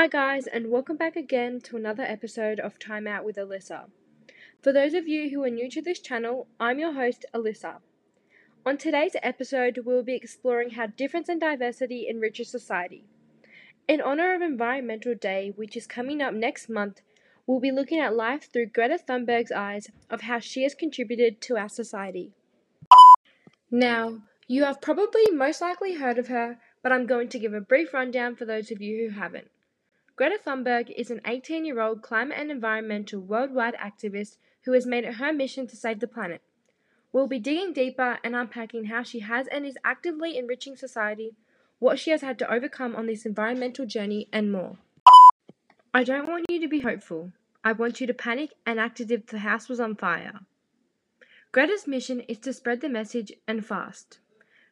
Hi, guys, and welcome back again to another episode of Time Out with Alyssa. For those of you who are new to this channel, I'm your host, Alyssa. On today's episode, we'll be exploring how difference and diversity enriches society. In honor of Environmental Day, which is coming up next month, we'll be looking at life through Greta Thunberg's eyes of how she has contributed to our society. Now, you have probably most likely heard of her, but I'm going to give a brief rundown for those of you who haven't. Greta Thunberg is an 18 year old climate and environmental worldwide activist who has made it her mission to save the planet. We'll be digging deeper and unpacking how she has and is actively enriching society, what she has had to overcome on this environmental journey, and more. I don't want you to be hopeful. I want you to panic and act as if the house was on fire. Greta's mission is to spread the message and fast.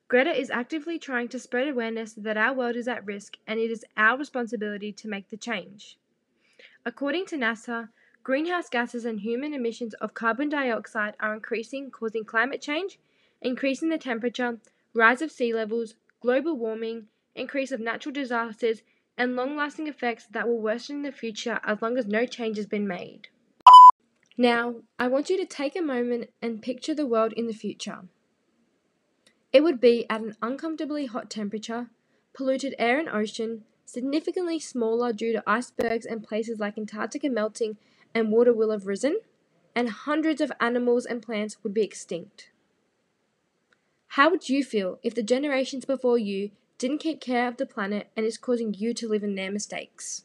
Greta is actively trying to spread awareness that our world is at risk and it is our responsibility to make the change. According to NASA, greenhouse gases and human emissions of carbon dioxide are increasing, causing climate change, increasing the temperature, rise of sea levels, global warming, increase of natural disasters, and long lasting effects that will worsen in the future as long as no change has been made. Now, I want you to take a moment and picture the world in the future. It would be at an uncomfortably hot temperature, polluted air and ocean, significantly smaller due to icebergs and places like Antarctica melting and water will have risen, and hundreds of animals and plants would be extinct. How would you feel if the generations before you didn't keep care of the planet and is causing you to live in their mistakes?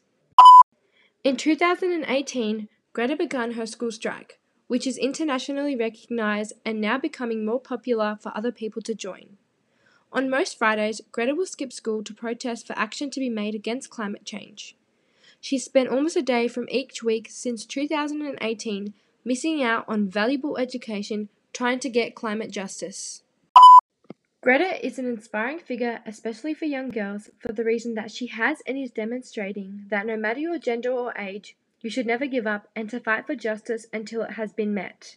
In 2018, Greta began her school strike, which is internationally recognized and now becoming more popular for other people to join. On most Fridays, Greta will skip school to protest for action to be made against climate change. She spent almost a day from each week since 2018 missing out on valuable education trying to get climate justice. Greta is an inspiring figure, especially for young girls, for the reason that she has and is demonstrating that no matter your gender or age, you should never give up and to fight for justice until it has been met.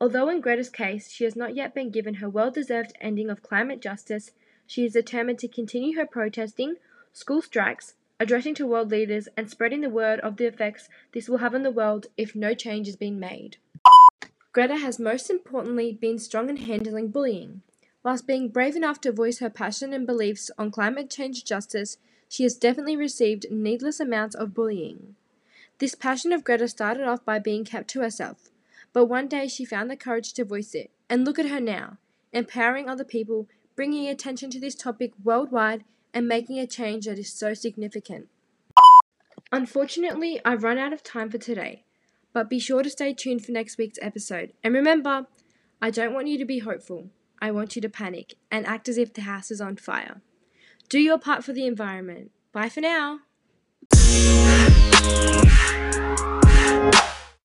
Although in Greta's case she has not yet been given her well deserved ending of climate justice, she is determined to continue her protesting, school strikes, addressing to world leaders, and spreading the word of the effects this will have on the world if no change is being made. Greta has most importantly been strong in handling bullying. Whilst being brave enough to voice her passion and beliefs on climate change justice, she has definitely received needless amounts of bullying. This passion of Greta started off by being kept to herself, but one day she found the courage to voice it, and look at her now, empowering other people, bringing attention to this topic worldwide, and making a change that is so significant. Unfortunately, I've run out of time for today, but be sure to stay tuned for next week's episode. And remember, I don't want you to be hopeful. I want you to panic and act as if the house is on fire. Do your part for the environment. Bye for now. You.